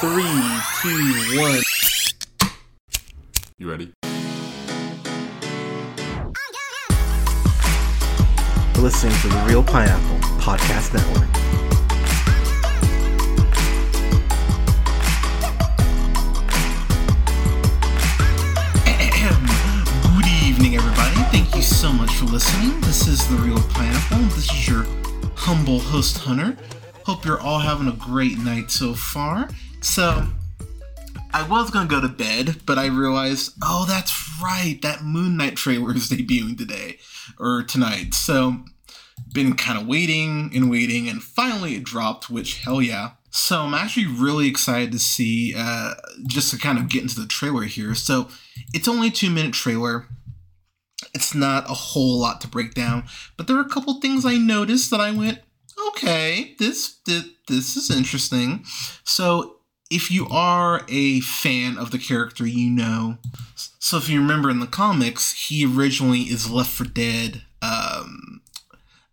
Three, two, one. You ready? You're listening to the Reel Pineapple Podcast Network. Good evening, everybody. Thank you so much for listening. This is The Reel Pineapple. This is your humble host, Hunter. Hope you're all having a great night so far. So, I was gonna go to bed, but I realized, oh, that's right, that Moon Knight trailer is debuting today or tonight. So, been kind of waiting and waiting, and finally it dropped, which hell yeah. So I'm actually really excited to see, uh, just to kind of get into the trailer here. So it's only two minute trailer. It's not a whole lot to break down, but there are a couple things I noticed that I went, okay, this this, this is interesting. So if you are a fan of the character, you know. So if you remember in the comics, he originally is Left for Dead, um,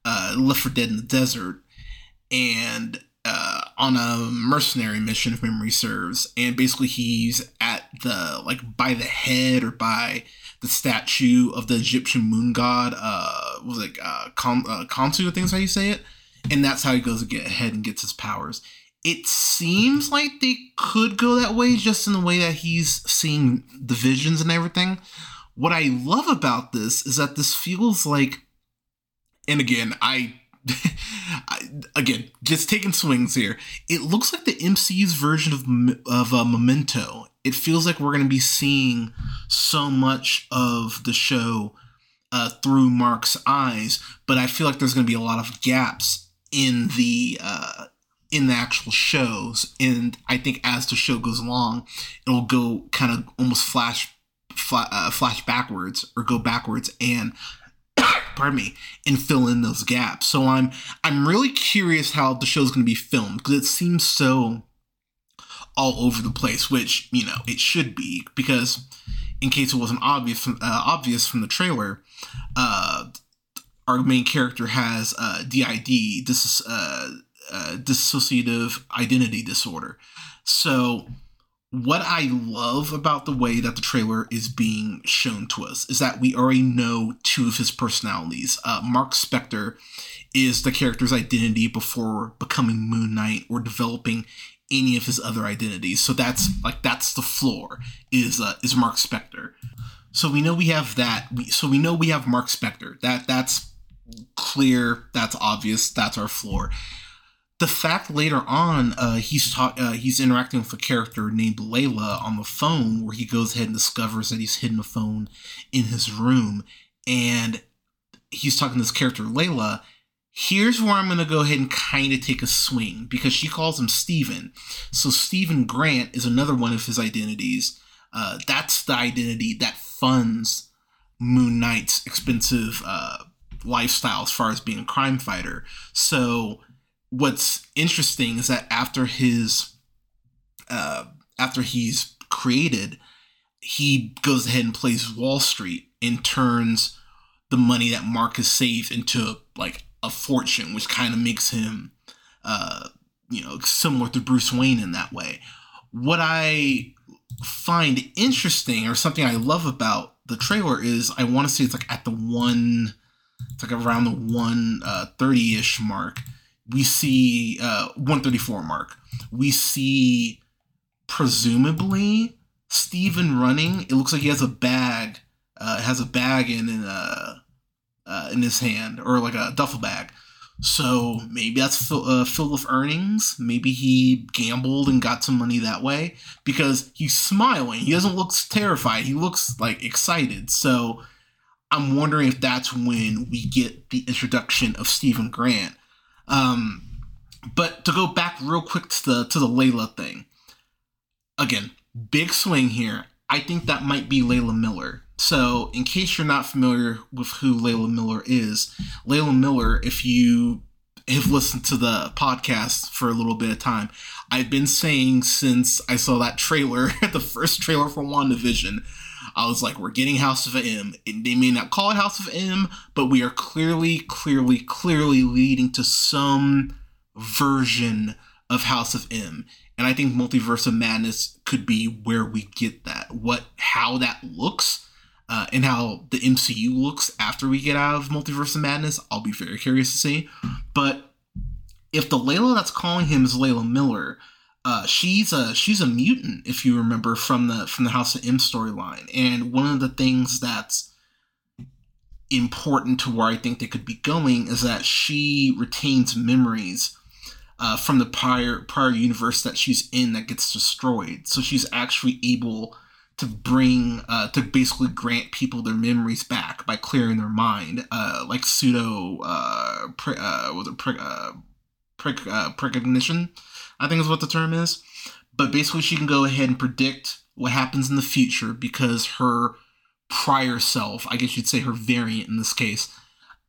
uh, Left for Dead in the desert, and uh, on a mercenary mission, if memory serves. And basically, he's at the like by the head or by the statue of the Egyptian moon god. Uh, was it uh, Kon- uh, Khonsu? I think is how you say it. And that's how he goes to get ahead and gets his powers. It seems like they could go that way, just in the way that he's seeing the visions and everything. What I love about this is that this feels like, and again, I I, again, just taking swings here. It looks like the MCU's version of of uh, Memento. It feels like we're going to be seeing so much of the show uh, through Mark's eyes, but I feel like there's going to be a lot of gaps in the uh, in the actual shows. And I think as the show goes along, it'll go kind of almost flash flash, uh, flash backwards or go backwards and pardon me, and fill in those gaps. So I'm I'm really curious how the show's going to be filmed because it seems so all over the place, which you know it should be because in case it wasn't obvious from, uh, obvious from the trailer, uh, our main character has uh, DID. This is uh, dissociative identity disorder. So what I love about the way that the trailer is being shown to us is that we already know two of his personalities. Uh, Mark Spector is the character's identity before becoming Moon Knight or developing any of his other identities. So that's like that's the floor is uh, is Mark Spector. So we know we have that. We, so we know we have Mark Spector. That that's clear. That's obvious. That's our floor the fact later on uh, he's ta- uh, he's interacting with a character named Layla on the phone, where he goes ahead and discovers that he's hidden a phone in his room, and he's talking to this character Layla. Here's where I'm gonna go ahead and kind of take a swing because she calls him Steven. So Steven Grant is another one of his identities. Uh, that's the identity that funds Moon Knight's expensive uh, lifestyle as far as being a crime fighter. So what's interesting is that after his uh, after he's created, he goes ahead and plays Wall Street and turns the money that Mark has saved into like a fortune, which kind of makes him, uh, you know, similar to Bruce Wayne in that way. What I find interesting or something I love about the trailer is I want to say it's like at the one, it's like around the one uh, thirty ish mark we see uh, 134 mark. We see presumably Steven running. It looks like he has a bag. Uh, has a bag in in, uh, uh, in his hand or like a duffel bag. So maybe that's fill, uh, filled with earnings. Maybe he gambled and got some money that way because he's smiling. He doesn't look terrified. He looks like excited. So I'm wondering if that's when we get the introduction of Steven Grant um, but to go back real quick to the to the Layla thing, again, big swing here. I think that might be Layla Miller. So, in case you're not familiar with who Layla Miller is, Layla Miller, if you have listened to the podcast for a little bit of time, I've been saying since I saw that trailer, the first trailer for WandaVision, I was like, we're getting House of M. They may not call it House of M, but we are clearly, clearly, clearly leading to some version of House of M. And I think Multiverse of Madness could be where we get that. What how that looks uh, and how the MCU looks after we get out of Multiverse of Madness, I'll be very curious to see. But if the Layla that's calling him is Layla Miller, uh, she's a she's a mutant, if you remember from the from the House of M storyline. And one of the things that's important to where I think they could be going is that she retains memories uh, from the prior prior universe that she's in that gets destroyed. So she's actually able to bring uh, to basically grant people their memories back by clearing their mind, uh, like pseudo uh, pre, uh, was it pre, uh, pre, precognition, I think is what the term is. But basically, she can go ahead and predict what happens in the future because her prior self, I guess you'd say her variant in this case,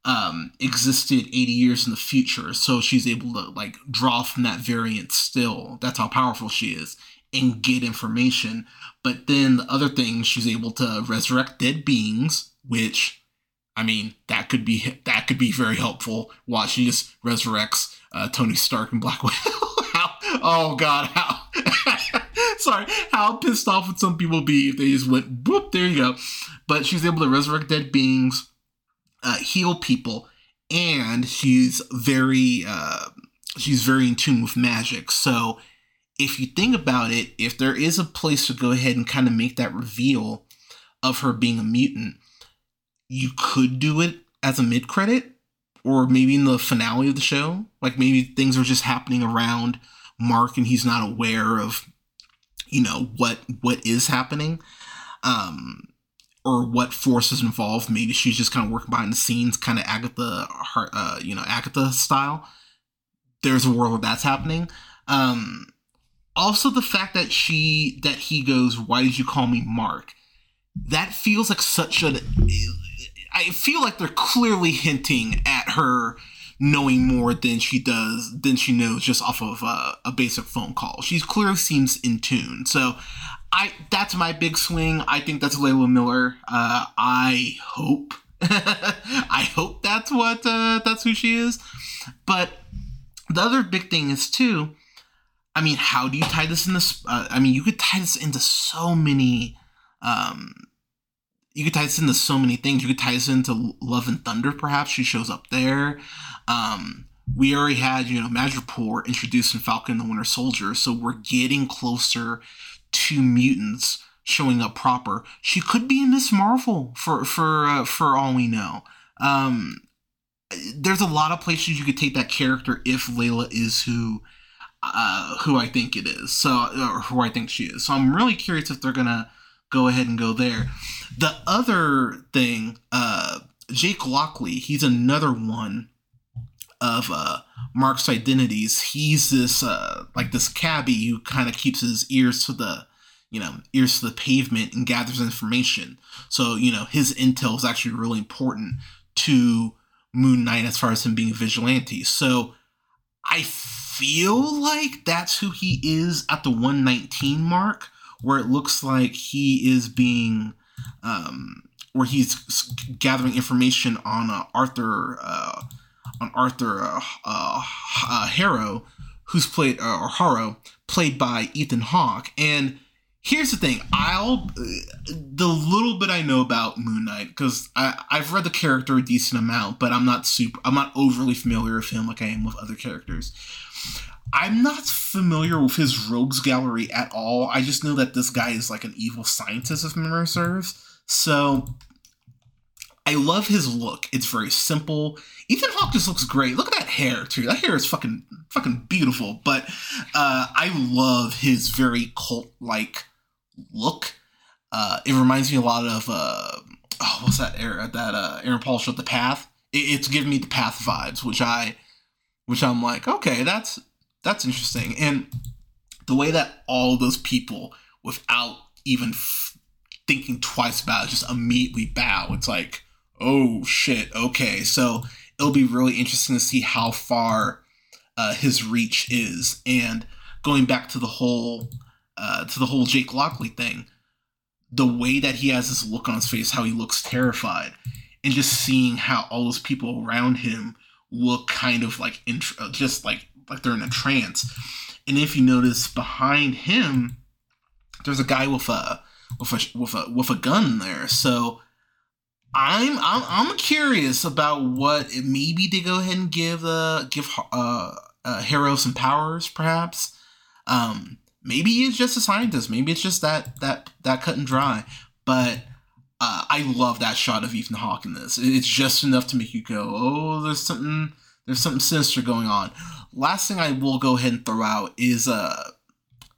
um, existed 80 years in the future. So she's able to like draw from that variant still. That's how powerful she is and get information. But then the other thing, she's able to resurrect dead beings, which I mean, that could be that could be very helpful. Watch, she just resurrects uh, Tony Stark and Black Widow. oh God, how sorry, how pissed off would some people be if they just went boop? There you go. But she's able to resurrect dead beings, uh, heal people, and she's very uh, she's very in tune with magic. So if you think about it, if there is a place to go ahead and kind of make that reveal of her being a mutant, you could do it as a mid credit or maybe in the finale of the show. Like maybe things are just happening around Mark and he's not aware of you know what what is happening um or what forces involved. Maybe she's just kind of working behind the scenes kind of agatha uh, you know agatha style. There's a world where that's happening. Um also the fact that she that he goes why did you call me mark? That feels like such a i feel like they're clearly hinting at her knowing more than she does than she knows just off of uh, a basic phone call. She clearly seems in tune. So I that's my big swing. I think that's Layla Miller. Uh, I hope I hope that's what uh, that's who she is. But the other big thing is too. I mean, how do you tie this in this? Uh, I mean, you could tie this into so many um, you could tie this into so many things. You could tie this into Love and Thunder, perhaps. She shows up there. Um, we already had, you know, Madripoor introduced in Falcon and the Winter Soldier, so we're getting closer to mutants showing up proper. She could be in Miss Marvel for for uh, for all we know. Um, there's a lot of places you could take that character if Layla is who uh, who I think it is. So or who I think she is. So I'm really curious if they're gonna go ahead and go there. The other thing, uh, Jake Lockley, he's another one of uh, Mark's identities. He's this uh, like this cabbie who kind of keeps his ears to the you know ears to the pavement and gathers information. So you know his intel is actually really important to Moon Knight as far as him being vigilante. So I feel like that's who he is at the 119 mark where it looks like he is being um, where he's gathering information on uh, Arthur uh, on Arthur uh, uh, uh Harrow, who's played uh, or Harrow, played by Ethan Hawke. And here's the thing: I'll the little bit I know about Moon Knight because I've read the character a decent amount, but I'm not super. I'm not overly familiar with him like I am with other characters. I'm not familiar with his rogues gallery at all. I just know that this guy is like an evil scientist, if memory serves. So I love his look. It's very simple. Ethan Hawke just looks great. Look at that hair too. That hair is fucking fucking beautiful. But uh, I love his very cult like look. Uh, it reminds me a lot of uh, oh, what's that? Era that uh, Aaron Paul showed the Path. It, it's giving me the Path vibes, which I, which I'm like, okay, that's that's interesting. And the way that all those people, without even f- thinking twice about it, just immediately bow. It's like, oh shit, okay. So it'll be really interesting to see how far uh, his reach is. And going back to the whole uh, to the whole Jake Lockley thing, the way that he has this look on his face, how he looks terrified, and just seeing how all those people around him look kind of like int- uh, just like like they're in a trance. And if you notice behind him, there's a guy with a with a with a with a gun there. So I'm I'm I'm curious about what maybe they go ahead and give uh give uh, uh Harrow some powers, perhaps. Um, maybe he's just a scientist. Maybe it's just that that that cut and dry. But uh, I love that shot of Ethan Hawke in this. It's just enough to make you go, "Oh, there's something there's something sinister going on." Last thing I will go ahead and throw out is uh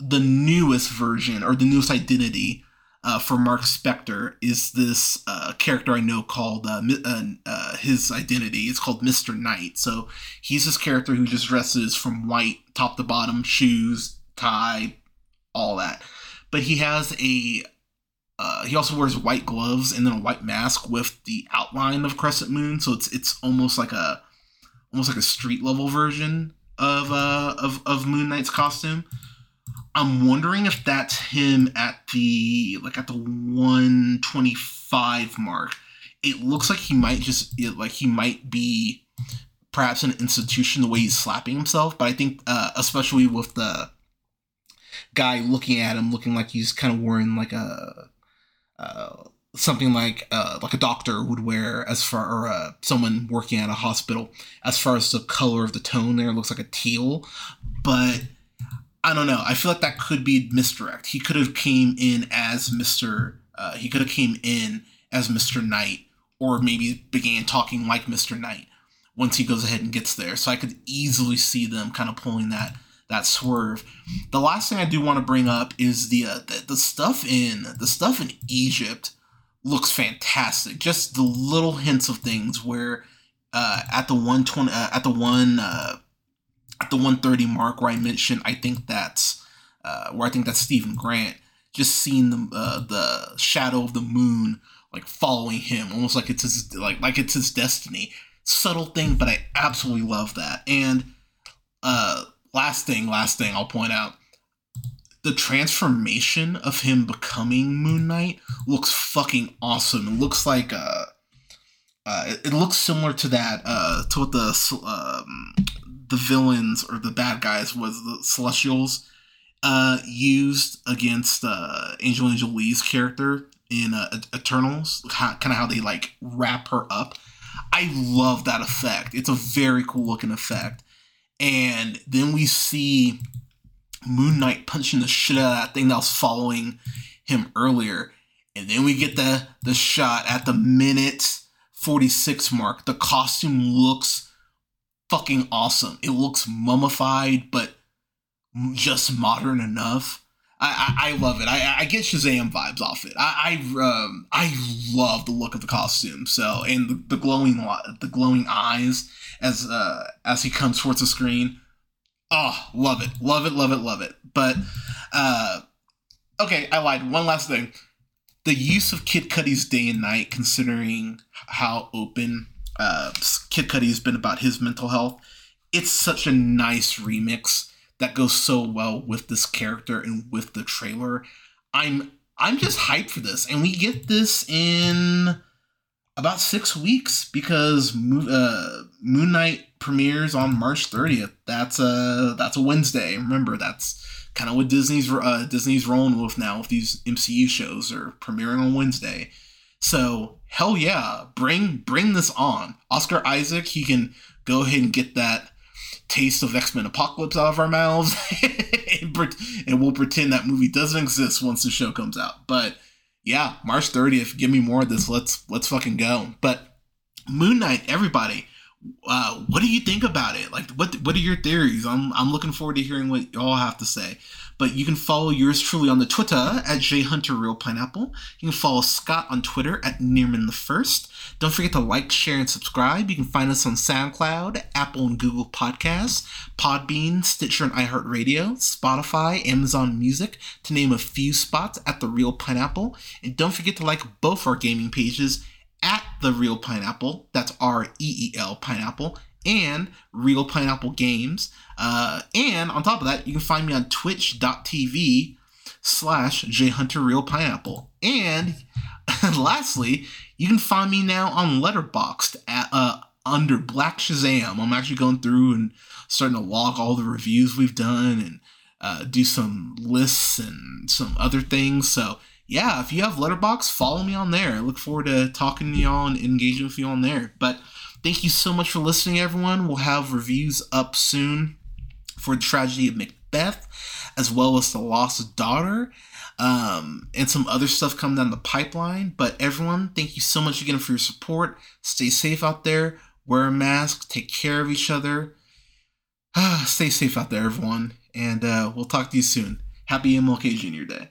the newest version or the newest identity uh, for Mark Spector is this uh, character I know called uh, uh, uh, his identity. It's called Mister Knight. So he's this character who just dresses from white top to bottom, shoes, tie, all that. But he has a uh, he also wears white gloves and then a white mask with the outline of Crescent Moon. So it's it's almost like a almost like a street level version of uh of of Moon Knight's costume. I'm wondering if that's him at the like at the 125 mark. It looks like he might just like he might be perhaps an institution the way he's slapping himself, but I think uh, especially with the guy looking at him looking like he's kind of wearing like a uh, something like uh, like a doctor would wear as far or uh, someone working at a hospital as far as the color of the tone there looks like a teal but I don't know. I feel like that could be misdirect. He could have came in as Mister. Uh, he could have came in as Mister Knight, or maybe began talking like Mister Knight once he goes ahead and gets there. So I could easily see them kind of pulling that that swerve. The last thing I do want to bring up is the uh, the, the stuff in the stuff in Egypt looks fantastic. Just the little hints of things where uh, at the one twenty uh, at the one uh, at the 130 mark where I mentioned I think that's uh, where I think that's Steven Grant just seeing the uh, the shadow of the moon like following him almost like it's his like like it's his destiny subtle thing but I absolutely love that and uh last thing last thing I'll point out the transformation of him becoming Moon Knight looks fucking awesome it looks like uh uh, it, it, looks similar to that, uh, to what the um, the villains or the bad guys was the Celestials uh, used against uh, Angel Angel Jolie's character in uh, Eternals, kind of how they like wrap her up. I love that effect. It's a very cool looking effect. And then we see Moon Knight punching the shit out of that thing that was following him earlier. And then we get the the shot at the minute 46 mark. The costume looks fucking awesome. It looks mummified, but just modern enough. I, I, I love it. I, I get Shazam vibes off it. I I, um, I love the look of the costume. So and the, the glowing the glowing eyes as uh, as he comes towards the screen. Oh, love it, love it, love it, love it. But uh, okay, I lied. One last thing: the use of Kid Cudi's day and night, considering how open uh, Kid Cudi has been about his mental health. It's such a nice remix that goes so well with this character and with the trailer. I'm I'm just hyped for this, and we get this in about six weeks because uh, Moon Knight premieres on March 30th. That's a that's a Wednesday. Remember, that's kind of what Disney's uh, Disney's rolling with now with these MCU shows are premiering on Wednesday. So hell yeah, bring bring this on. Oscar Isaac, he can go ahead and get that taste of X Men Apocalypse out of our mouths, and, and we'll pretend that movie doesn't exist once the show comes out. But yeah, March 30th, give me more of this. Let's let's fucking go. But Moon Knight, everybody, uh, what do you think about it? Like, what what are your theories? I'm I'm looking forward to hearing what y'all have to say. But you can follow yours truly on the Twitter at jhunterreelpineapple. You can follow Scott on Twitter at Nearman the First. Don't forget to like, share, and subscribe. You can find us on SoundCloud, Apple and Google Podcasts, Podbean, Stitcher and iHeartRadio, Spotify, Amazon Music, to name a few spots at The Reel Pineapple. And don't forget to like both our gaming pages The Reel Pineapple, that's R E E L Pineapple, and Reel Pineapple Games. Uh, and on top of that, you can find me on twitch.tv slash jhunterreelpineapple. And lastly, you can find me now on Letterboxd at uh, under Black Shazam. I'm actually going through and starting to log all the reviews we've done and uh, do some lists and some other things. So yeah, if you have Letterboxd, follow me on there. I look forward to talking to y'all and engaging with you on there. But thank you so much for listening, everyone. We'll have reviews up soon for the tragedy of Macbeth, as well as the lost daughter, um, and some other stuff coming down the pipeline. But everyone, thank you so much again for your support. Stay safe out there. Wear a mask. Take care of each other. Stay safe out there, everyone. And uh, we'll talk to you soon. Happy MLK Junior Day.